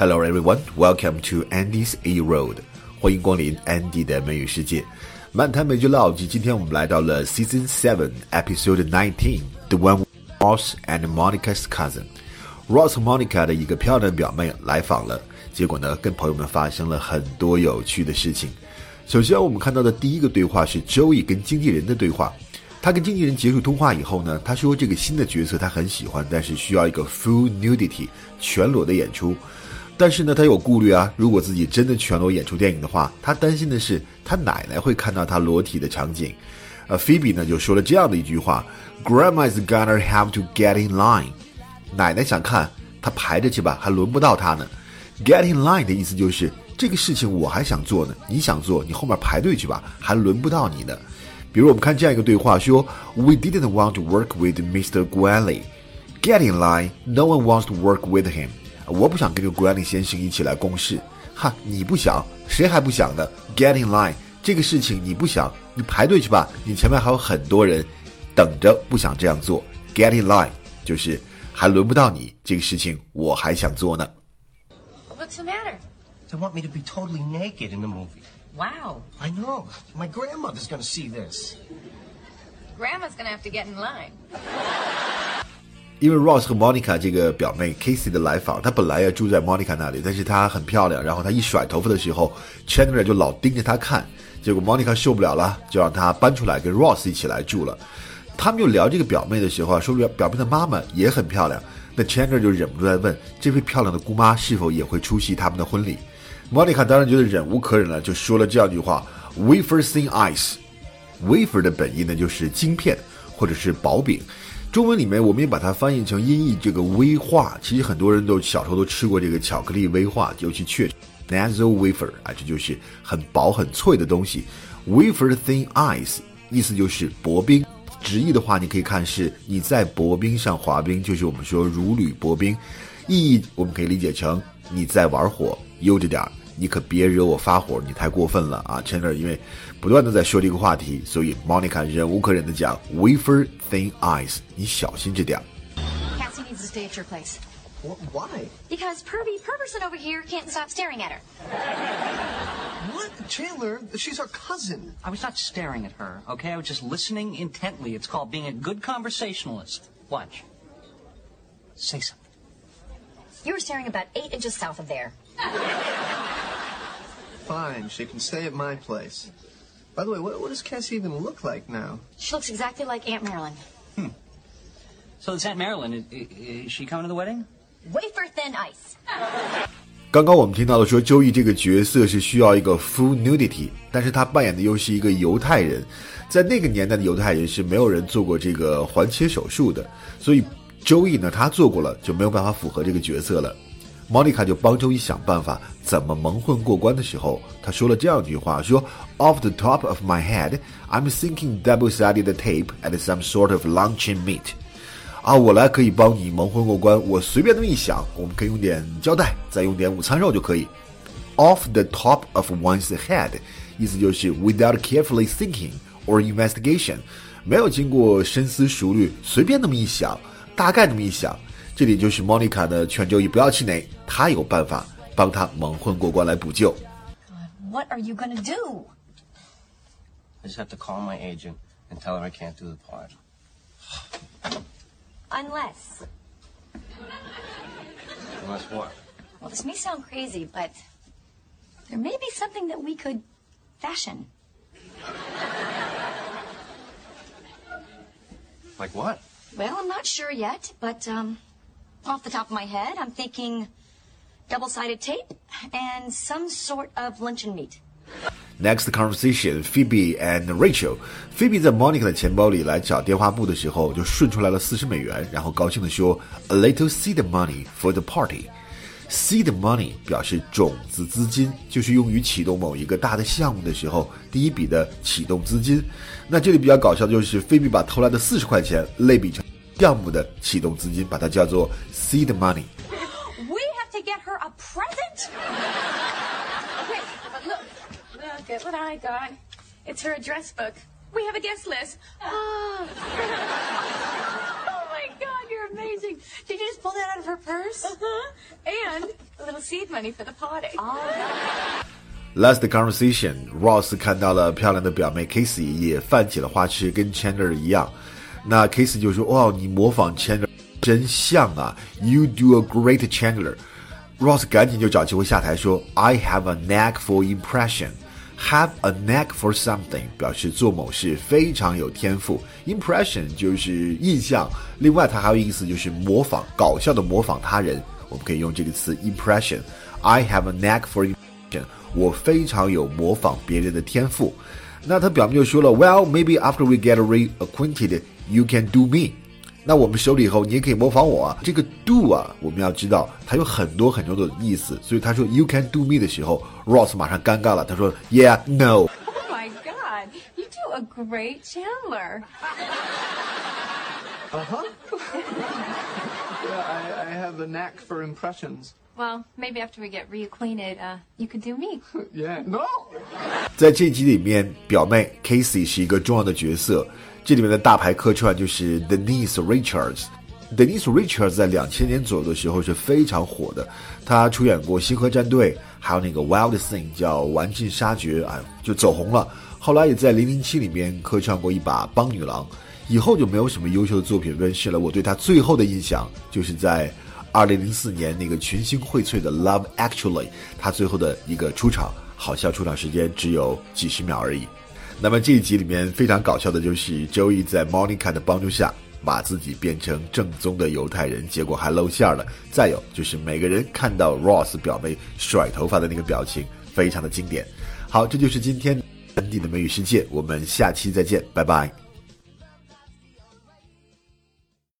Hello everyone, welcome to Andy's A Road. 欢迎光临 Andy 的美语世界。漫谈美剧老集，今天我们来到了 Season Seven, Episode Nineteen, The One Ross and Monica's Cousin. Ross 和 Monica 的一个漂亮的表妹来访了，结果呢，跟朋友们发生了很多有趣的事情。首先，我们看到的第一个对话是 Joey 跟经纪人的对话。他跟经纪人结束通话以后呢，他说这个新的角色他很喜欢，但是需要一个 full nudity 全裸的演出。但是呢，他有顾虑啊，如果自己真的全裸演出电影的话，他担心的是他奶奶会看到他裸体的场景。呃，Phoebe 呢就说了这样的一句话：“Grandma is gonna have to get in line。”奶奶想看，他排着去吧，还轮不到他呢。Get in line 的意思就是这个事情我还想做呢，你想做，你后面排队去吧，还轮不到你呢。比如我们看这样一个对话，说 We didn't want to work with Mr. Guanley. Get in line. No one wants to work with him. 我不想跟这个 Guanley 先生一起来共事。哈，你不想，谁还不想呢？Get in line. 这个事情你不想，你排队去吧，你前面还有很多人等着，不想这样做。Get in line 就是还轮不到你，这个事情我还想做呢。What's the matter? They want me to be totally naked in the movie. Wow. I know. My grandmother's gonna see this. Grandma's gonna have to get in line. 因为 Ross 和 Monica 这个表妹 Casey 的来访，她本来要住在 Monica 那里，但是她很漂亮，然后她一甩头发的时候，Chandler 就老盯着她看，结果 Monica 受不了了，就让她搬出来跟 Ross 一起来住了。他们就聊这个表妹的时候啊，说表表妹的妈妈也很漂亮，那 Chandler 就忍不住在问，这位漂亮的姑妈是否也会出席他们的婚礼？Monica 当然觉得忍无可忍了，就说了这样一句话：“Wafer thin ice。” Wafer 的本意呢就是晶片或者是薄饼。中文里面我们也把它翻译成音译这个威化，其实很多人都小时候都吃过这个巧克力威化，尤其确 nasal wafer 啊，这就是很薄很脆的东西。Wafer thin ice 意思就是薄冰，直译的话你可以看是你在薄冰上滑冰，就是我们说如履薄冰。意义我们可以理解成你在玩火，悠着点儿，你可别惹我发火，你太过分了啊！Chandler 因为不断的在说这个话题，所以 Monica 忍无可忍的讲 wafer thin ice，你小心着点儿。 Cassie needs to stay at your place. Wh- Why? Because Pervy Perverson over here can't stop staring at her. What? Chandler, she's our cousin. I was not staring at her, okay? I was just listening intently. It's called being a good conversationalist. Watch. Say something. You were staring about eight inches south of there. Fine, she can stay at my place. By the way, what, what does Cassie even look like now? She looks exactly like Aunt Marilyn. So this Aunt Marilyn, is, is she coming to the wedding? Wafer thin ice. 刚刚我们听到了说，周易这个角色是需要一个 full nudity，但是他扮演的又是一个犹太人，在那个年代的犹太人是没有人做过这个环切手术的，所以周易呢他做过了，就没有办法符合这个角色了。莫妮卡就帮周一想办法怎么蒙混过关的时候，他说了这样一句话：说 Off the top of my head, I'm thinking double-sided tape and some sort of luncheon meat。啊，我来可以帮你蒙混过关。我随便那么一想，我们可以用点胶带，再用点午餐肉就可以。Off the top of one's head，意思就是 without carefully thinking or investigation，没有经过深思熟虑，随便那么一想，大概那么一想。这里就是 Monica 的劝周易不要气馁，她有办法帮他蒙混过关来补救。 What are you gonna do? I just have to call my agent and tell her I can't do the part. Unless. Unless what? Well, this may sound crazy, but there may be something that we could fashion. Like what? Well, I'm not sure yet, but um, off the top of my head, I'm thinking double-sided tape and some sort of luncheon meat. Next conversation, Phoebe and Rachel. Phoebe 在 Monica 的钱包里来找电话簿的时候，就顺出来了四十美元，然后高兴地说：“A little seed money for the party.” Seed money 表示种子资金，就是用于启动某一个大的项目的时候第一笔的启动资金。那这里比较搞笑的就是菲比把偷来的四十块钱类比成 项目的启动资金，把它叫做 seed money。 We have to get her a present? okay, but look. Look at what I got. It's her address book. We have a guest list. Oh. oh my god, you're amazing. Did you just pull that out of her purse? Uh-huh. And a little little seed money for the party. Last conversation, Ross 看到了漂亮的表妹 Casey 也犯起了花痴，跟 Chandler 一样。 那 Casey 就说：“哇，你模仿 Chandler 真像啊！You do a great Chandler。” Ross 赶紧就找机会下台说：“I have a knack for impression。” Have a knack for something 表示做某事非常有天赋，impression 就是印象。另外，它还有一个意思就是模仿，搞笑的模仿他人。我们可以用这个词 impression。I have a knack for impression。我非常有模仿别人的天赋。那他表面就说了，Well, maybe after we get reacquainted, you can do me。那我们熟了以后，你也可以模仿我啊。这个 do 啊，我们要知道它有很多很多的意思。所以他说 you can do me 的时候，Ross 马上尴尬了，他说 Yeah, no。 Oh my god, you do a great Chandler. Yeah, I, I have a knack for impressions. Well, maybe after we get reacquainted, uh, you could do me. Yeah. No. 在这集里面，表妹 Casey 是一个重要的角色。这里面的大牌客串就是 Denise Richards。Denise Richards 在两千年左右的时候是非常火的，她出演过《星河战队》，还有那个 Wild Thing 叫《玩尽杀绝》，哎，就走红了。后来也在《零零七》里面客串过一把帮女郎，以后就没有什么优秀的作品问世了。我对她最后的印象就是在二零零四年那个群星荟萃的《Love Actually》，他最后的一个出场，好像出场时间只有几十秒而已。那么这一集里面非常搞笑的就是周易在 Monica 的帮助下，把自己变成正宗的犹太人，结果还露馅了。再有就是每个人看到 Ross 表妹甩头发的那个表情，非常的经典。好，这就是今天本地的美语世界，我们下期再见，拜拜。